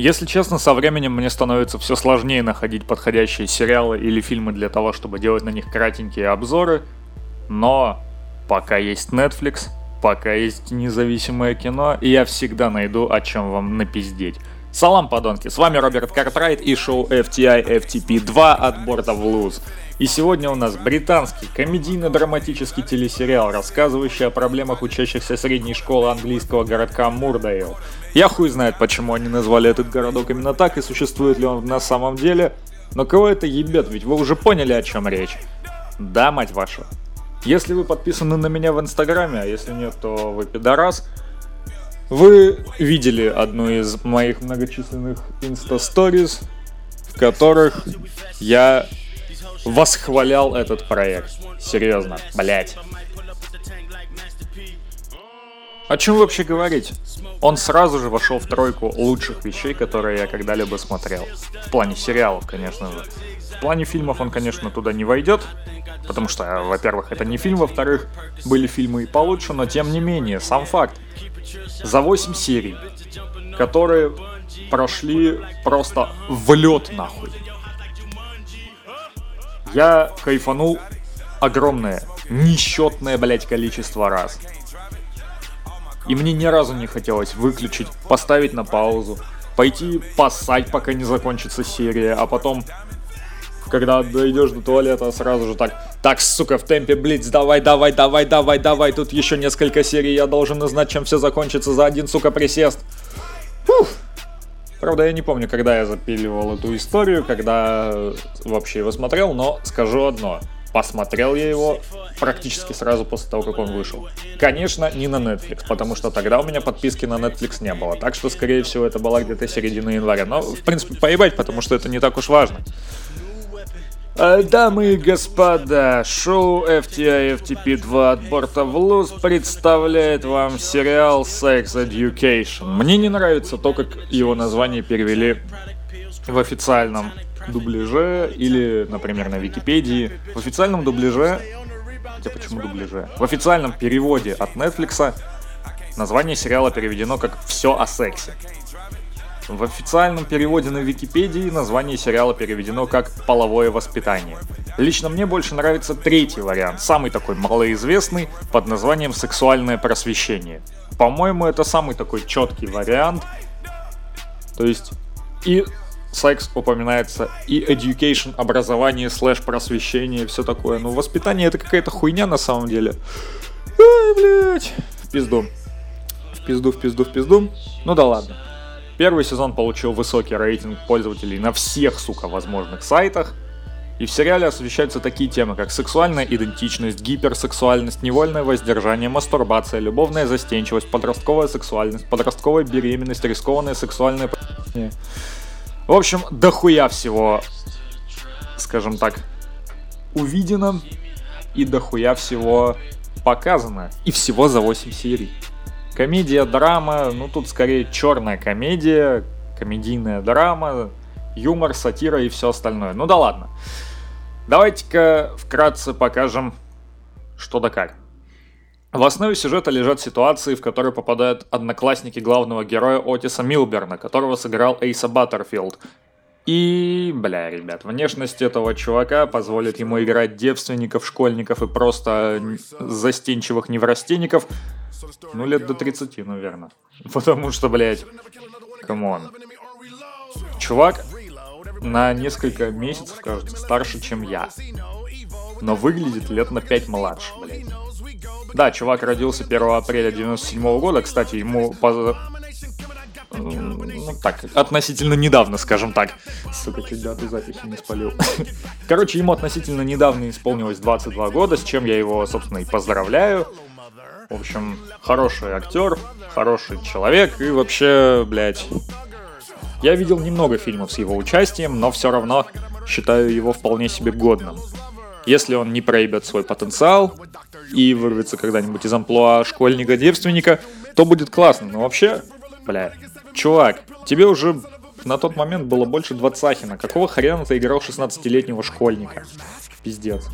Если честно, со временем мне становится все сложнее находить подходящие сериалы или фильмы для того, чтобы делать на них кратенькие обзоры, но пока есть Netflix, пока есть независимое кино, я всегда найду о чем вам напиздеть. Салам, подонки, с вами Роберт Картрайт и шоу FTI FTP 2 от борта в луз. И сегодня у нас британский комедийно-драматический телесериал, рассказывающий о проблемах учащихся средней школы английского городка Мурдейл. Я хуй знает, почему они назвали этот городок именно так и существует ли он на самом деле, но кого это ебет, ведь вы уже поняли, о чем речь. Да, мать вашу. Если вы подписаны на меня в Инстаграме, а если нет, то вы пидорас, вы видели одну из моих многочисленных инста-сториз, в которых я восхвалял этот проект. Серьезно, блять. О чем вообще говорить? Он сразу же вошел в тройку лучших вещей, которые я когда-либо смотрел. В плане сериалов, конечно же. В плане фильмов он, конечно, туда не войдет, потому что, во-первых, это не фильм, во-вторых, были фильмы и получше, но тем не менее, сам факт. За 8 серий, которые прошли просто в лед нахуй. Я кайфанул огромное, несчетное, блять, количество раз. И мне ни разу не хотелось выключить, поставить на паузу, пойти поссать, пока не закончится серия, а потом, когда дойдешь до туалета, сразу же так, так, сука, в темпе блиц, давай, давай, давай, давай, давай, тут еще несколько серий, я должен узнать, чем все закончится за один, сука, присест. Фух. Правда, я не помню, когда я запиливал эту историю, когда вообще его смотрел, но скажу одно. Посмотрел я его практически сразу после того, как он вышел. Конечно, не на Netflix, потому что тогда у меня подписки на Netflix не было. Так что, скорее всего, это была где-то середина января. Но, в принципе, поебать, потому что это не так уж важно. Э, дамы и господа, шоу FTI FTP 2 от борта в луз представляет вам сериал Sex Education. Мне не нравится то, как его название перевели в официальном дубляже или, например, на Википедии. В официальном дубляже... Хотя почему дубляже? В официальном переводе от Netflix название сериала переведено как «Все о сексе». В официальном переводе на Википедии название сериала переведено как «Половое воспитание». Лично мне больше нравится третий вариант, самый такой малоизвестный, под названием «Сексуальное просвещение». По-моему, это самый такой четкий вариант. То есть и секс упоминается, и education, образование, слэш просвещение, все такое. Но воспитание это какая-то хуйня на самом деле. Ай, блядь. В пизду. В пизду, в пизду, в пизду. Ну да ладно. Первый сезон получил высокий рейтинг пользователей на всех, сука, возможных сайтах. И в сериале освещаются такие темы, как сексуальная идентичность, гиперсексуальность, невольное воздержание, мастурбация, любовная застенчивость, подростковая сексуальность, подростковая беременность, рискованное сексуальное... В общем, дохуя всего, скажем так, увидено и дохуя всего показано. И всего за 8 серий. Комедия, драма, ну тут скорее черная комедия, комедийная драма, юмор, сатира и все остальное. Ну да ладно. Давайте-ка вкратце покажем, что да как. В основе сюжета лежат ситуации, в которые попадают одноклассники главного героя Отиса Милберна, которого сыграл Эйса Баттерфилд. И, бля, ребят, внешность этого чувака позволит ему играть девственников, школьников и просто застенчивых неврастеников, ну, лет до 30, наверное. Потому что, блядь, come on. Чувак на несколько месяцев, кажется, старше, чем я. Но выглядит лет на 5 младше, блядь. Да, чувак родился 1 апреля 97 -го года, кстати, ему по... Ну так, относительно недавно, скажем так. Сука, чуть дату записи не спалил. Короче, ему относительно недавно исполнилось 22 года, с чем я его, собственно, и поздравляю. В общем, хороший актер, хороший человек и вообще, блядь... Я видел немного фильмов с его участием, но все равно считаю его вполне себе годным. Если он не проебет свой потенциал и вырвется когда-нибудь из амплуа школьника-девственника, то будет классно. Но вообще, бля, чувак, тебе уже на тот момент было больше двадцахина. Какого хрена ты играл 16-летнего школьника? Пиздец.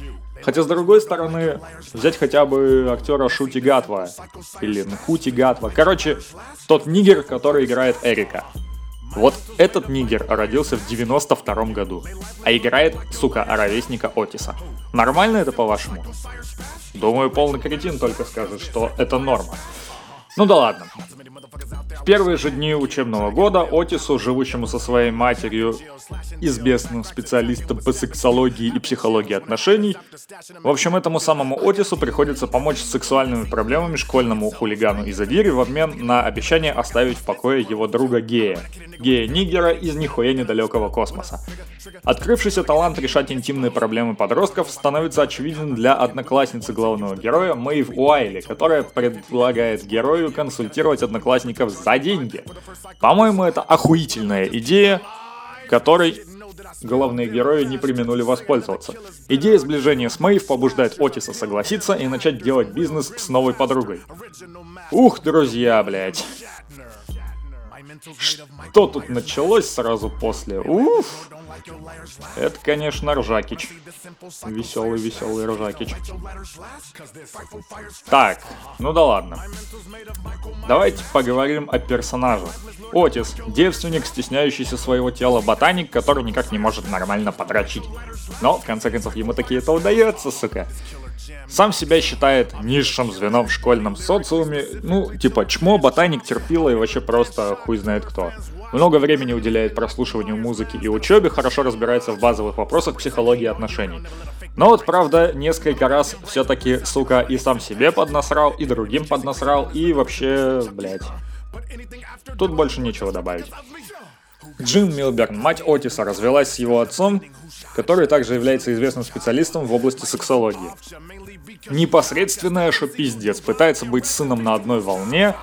Хотя, с другой стороны, взять хотя бы актера Шути Гатва. Или Нхути Гатва. Короче, тот нигер, который играет Эрика. Вот этот нигер родился в 92 году, а играет, сука, ровесника Отиса. Нормально это по-вашему? Думаю, полный кретин только скажет, что это норма. Ну да ладно. В первые же дни учебного года Отису, живущему со своей матерью, известным специалистом по сексологии и психологии отношений, в общем, этому самому Отису приходится помочь с сексуальными проблемами школьному хулигану из Адири в обмен на обещание оставить в покое его друга Гея. Гея Нигера из нихуя недалекого космоса. Открывшийся талант решать интимные проблемы подростков становится очевиден для одноклассницы главного героя Мэйв Уайли, которая предлагает герою консультировать одноклассников за деньги. По-моему, это охуительная идея, которой главные герои не применули воспользоваться. Идея сближения с Мэйв побуждает Отиса согласиться и начать делать бизнес с новой подругой. Ух, друзья, блядь. Что тут началось сразу после? Уф! Это, конечно, Ржакич. Веселый-веселый Ржакич. Так, ну да ладно. Давайте поговорим о персонаже. Отис, девственник, стесняющийся своего тела ботаник, который никак не может нормально подрочить. Но, в конце концов, ему таки это удается, сука. Сам себя считает низшим звеном в школьном социуме. Ну, типа, чмо, ботаник, терпила и вообще просто хуй знает кто. Много времени уделяет прослушиванию музыки и учебе, хорошо разбирается в базовых вопросах психологии отношений. Но вот, правда, несколько раз все-таки, сука, и сам себе поднасрал, и другим поднасрал, и вообще, блядь. Тут больше нечего добавить. Джин Милберн, мать Отиса, развелась с его отцом, который также является известным специалистом в области сексологии. Непосредственная шопиздец, пытается быть сыном на одной волне,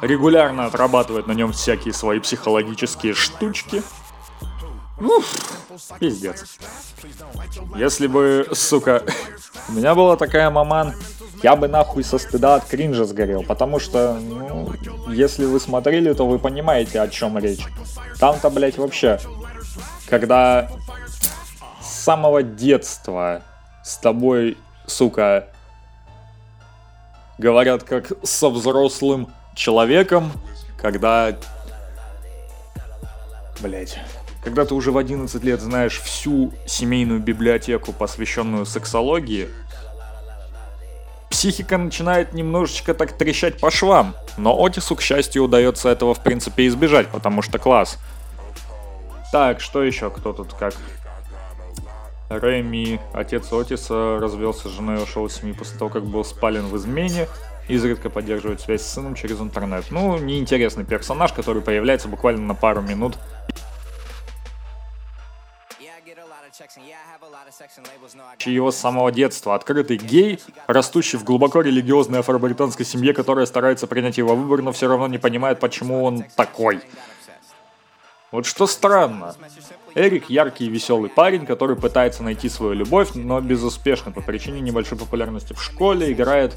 регулярно отрабатывает на нем всякие свои психологические штучки. Уф, пиздец. Если бы, сука, у меня была такая маман, я бы нахуй со стыда от кринжа сгорел, потому что, ну, если вы смотрели, то вы понимаете, о чем речь. Там-то, блядь, вообще, когда с самого детства с тобой, сука, говорят как со взрослым человеком, когда... Блять. Когда ты уже в 11 лет знаешь всю семейную библиотеку, посвященную сексологии, психика начинает немножечко так трещать по швам. Но Отису, к счастью, удается этого в принципе избежать, потому что класс. Так, что еще? Кто тут как? Рэми, отец Отиса, развелся с женой и ушел с семьи после того, как был спален в измене изредка поддерживает связь с сыном через интернет. Ну, неинтересный персонаж, который появляется буквально на пару минут. Его с самого детства. Открытый гей, растущий в глубоко религиозной афро-британской семье, которая старается принять его выбор, но все равно не понимает, почему он такой. Вот что странно. Эрик яркий и веселый парень, который пытается найти свою любовь, но безуспешно по причине небольшой популярности в школе, играет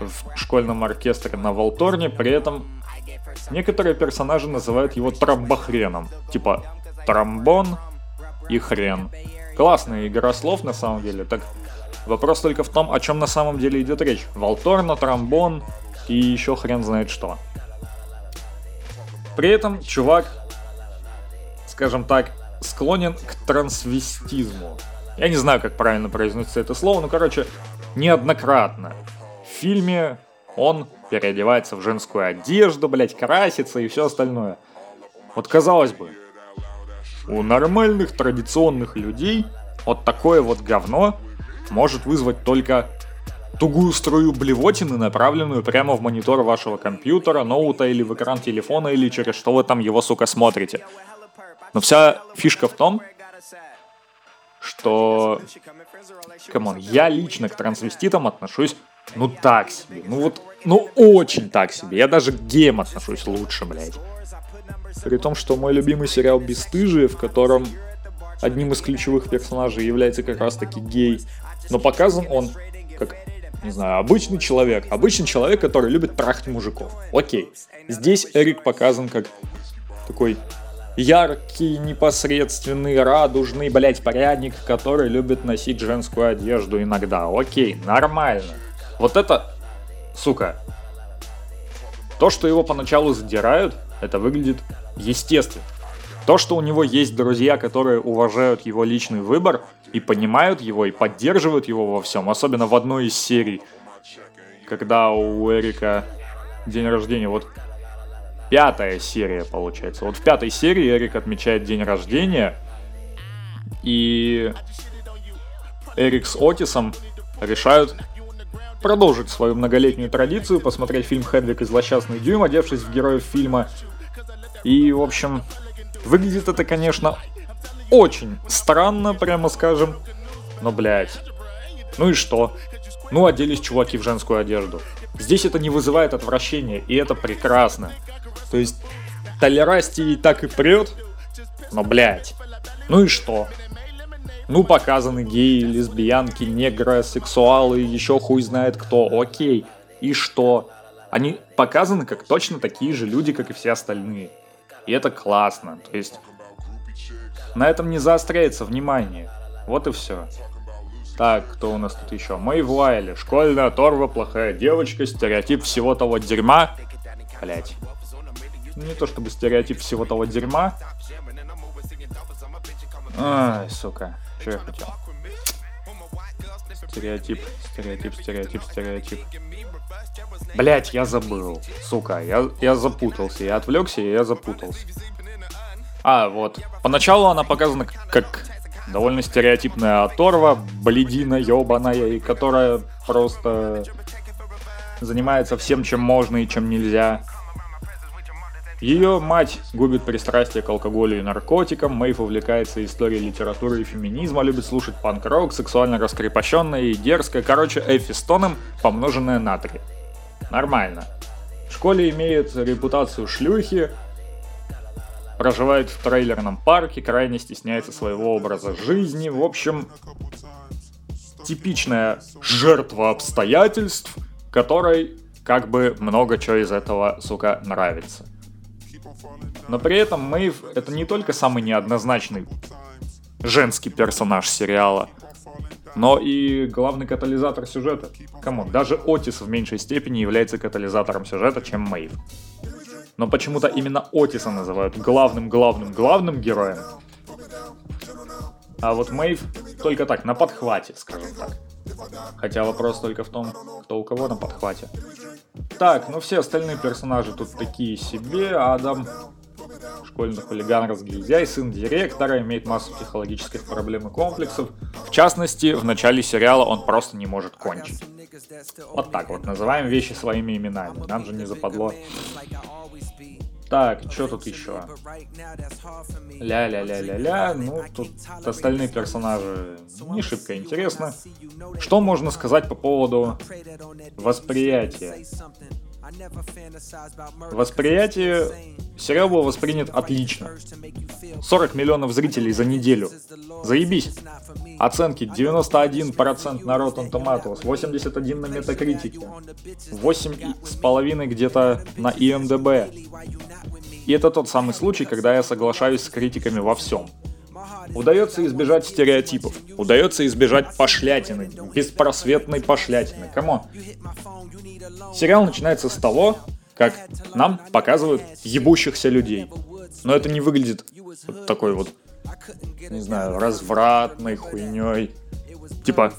в школьном оркестре на Волторне, при этом некоторые персонажи называют его тромбохреном. Типа тромбон и хрен. Классная игра слов на самом деле. Так вопрос только в том, о чем на самом деле идет речь. Волторна, тромбон и еще хрен знает что. При этом чувак, скажем так, склонен к трансвестизму. Я не знаю, как правильно произносится это слово, но, короче, неоднократно фильме он переодевается в женскую одежду, блять, красится и все остальное. Вот казалось бы, у нормальных традиционных людей вот такое вот говно может вызвать только тугую струю блевотины, направленную прямо в монитор вашего компьютера, ноута или в экран телефона, или через что вы там его, сука, смотрите. Но вся фишка в том, что... Come on, я лично к трансвеститам отношусь ну так себе. Ну вот, ну очень так себе. Я даже к геям отношусь лучше, блядь. При том, что мой любимый сериал «Бесстыжие», в котором одним из ключевых персонажей является как раз таки гей, но показан он как, не знаю, обычный человек. Обычный человек, который любит трахать мужиков. Окей. Здесь Эрик показан как такой яркий, непосредственный, радужный, блять, порядник, который любит носить женскую одежду иногда. Окей, нормально. Вот это, сука, То, что его поначалу задирают, это выглядит естественно. То, что у него есть друзья, которые уважают его личный выбор и понимают его, и поддерживают его во всем, особенно в одной из серий, когда у Эрика день рождения, вот пятая серия получается. Вот в пятой серии Эрик отмечает день рождения, и Эрик с Отисом решают продолжить свою многолетнюю традицию, посмотреть фильм «Хедвиг и злосчастный дюйм», одевшись в героев фильма. И, в общем, выглядит это, конечно, очень странно, прямо скажем. Но, блядь, ну и что? Ну, оделись чуваки в женскую одежду. Здесь это не вызывает отвращения, и это прекрасно. То есть, толерастии так и прет, но, блядь, ну и что? Ну, показаны геи, лесбиянки, негры, сексуалы, еще хуй знает кто. Окей. И что? Они показаны как точно такие же люди, как и все остальные. И это классно. То есть на этом не заостряется внимание. Вот и все. Так, кто у нас тут еще? Мэйв Уайли. Школьная торва, плохая девочка, стереотип всего того дерьма. Блять. Не то чтобы стереотип всего того дерьма. Ай, сука. Что я хотел? Стереотип, стереотип, стереотип, стереотип. Блять, я забыл. Сука, я, я запутался. Я отвлекся, и я запутался. А, вот. Поначалу она показана как довольно стереотипная оторва, бледина ебаная, и которая просто занимается всем, чем можно и чем нельзя. Ее мать губит пристрастие к алкоголю и наркотикам, Мэйв увлекается историей литературы и феминизма, любит слушать панк-рок, сексуально раскрепощенная и дерзкая, короче, Эффи Стоном, помноженная на три. Нормально. В школе имеет репутацию шлюхи, проживает в трейлерном парке, крайне стесняется своего образа жизни, в общем, типичная жертва обстоятельств, которой как бы много чего из этого, сука, нравится. Но при этом Мэйв это не только самый неоднозначный женский персонаж сериала, но и главный катализатор сюжета. Кому? Даже Отис в меньшей степени является катализатором сюжета, чем Мэйв. Но почему-то именно Отиса называют главным-главным-главным героем. А вот Мэйв только так, на подхвате, скажем так. Хотя вопрос только в том, кто у кого на подхвате. Так, ну все остальные персонажи тут такие себе. Адам школьный хулиган, разгильдяй, сын директора, имеет массу психологических проблем и комплексов. В частности, в начале сериала он просто не может кончить. Вот так вот, называем вещи своими именами. Нам же не западло. Так, что тут еще? Ля-ля-ля-ля-ля. Ну, тут остальные персонажи не шибко интересно. Что можно сказать по поводу восприятия? Восприятие сериал был воспринят отлично. 40 миллионов зрителей за неделю. Заебись. Оценки 91% на Rotten Tomatoes, 81 на Metacritic, 8,5 где-то на IMDb. И это тот самый случай, когда я соглашаюсь с критиками во всем. Удается избежать стереотипов, удается избежать пошлятины, беспросветной пошлятины. Come on. Сериал начинается с того, как нам показывают ебущихся людей. Но это не выглядит вот такой вот, не знаю, развратной хуйней. Типа,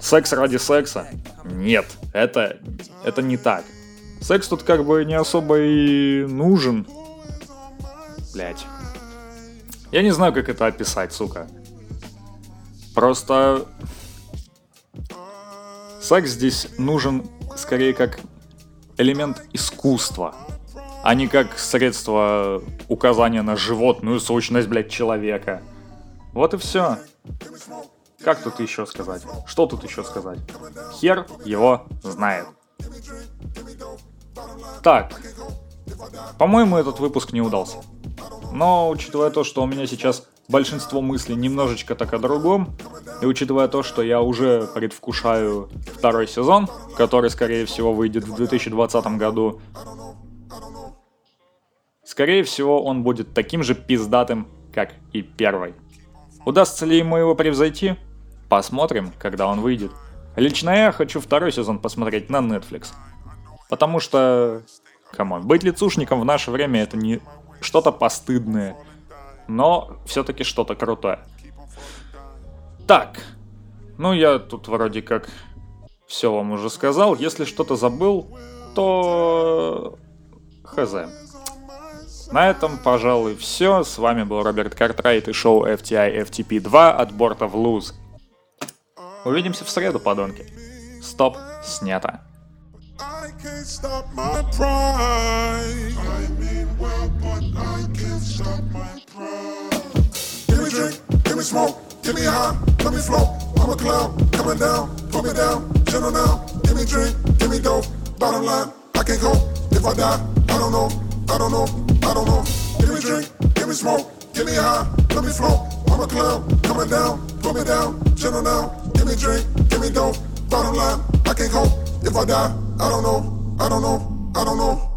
секс ради секса? Нет, это, это не так. Секс тут как бы не особо и нужен. Блять. Я не знаю, как это описать, сука. Просто... Секс здесь нужен скорее как элемент искусства, а не как средство указания на животную сущность, блядь, человека. Вот и все. Как тут еще сказать? Что тут еще сказать? Хер его знает. Так. По-моему, этот выпуск не удался. Но, учитывая то, что у меня сейчас большинство мыслей немножечко так о другом, и учитывая то, что я уже предвкушаю второй сезон, который, скорее всего, выйдет в 2020 году, скорее всего, он будет таким же пиздатым, как и первый. Удастся ли ему его превзойти? Посмотрим, когда он выйдет. Лично я хочу второй сезон посмотреть на Netflix. Потому что come on, быть лицушником в наше время это не что-то постыдное, но все-таки что-то крутое. Так, ну я тут вроде как все вам уже сказал. Если что-то забыл, то хз. На этом, пожалуй, все. С вами был Роберт Картрайт и шоу FTI FTP 2 от борта в луз. Увидимся в среду, подонки. Стоп, снято. I can't stop my pride. I mean well, stop my pride. Give me drink, give me smoke, give me high, let me float. I'm a clown, coming down, put me down, gentle now. Give me drink, give me dope. Bottom line, I can't go. If I die, I don't know, I don't know, I don't know. Give me drink, give me smoke, give me high, let me float. I'm a clown, coming down, put me down, gentle now. Give me drink, give me dope. Bottom line, I can't go. If I die, I don't know, I don't know, I don't know.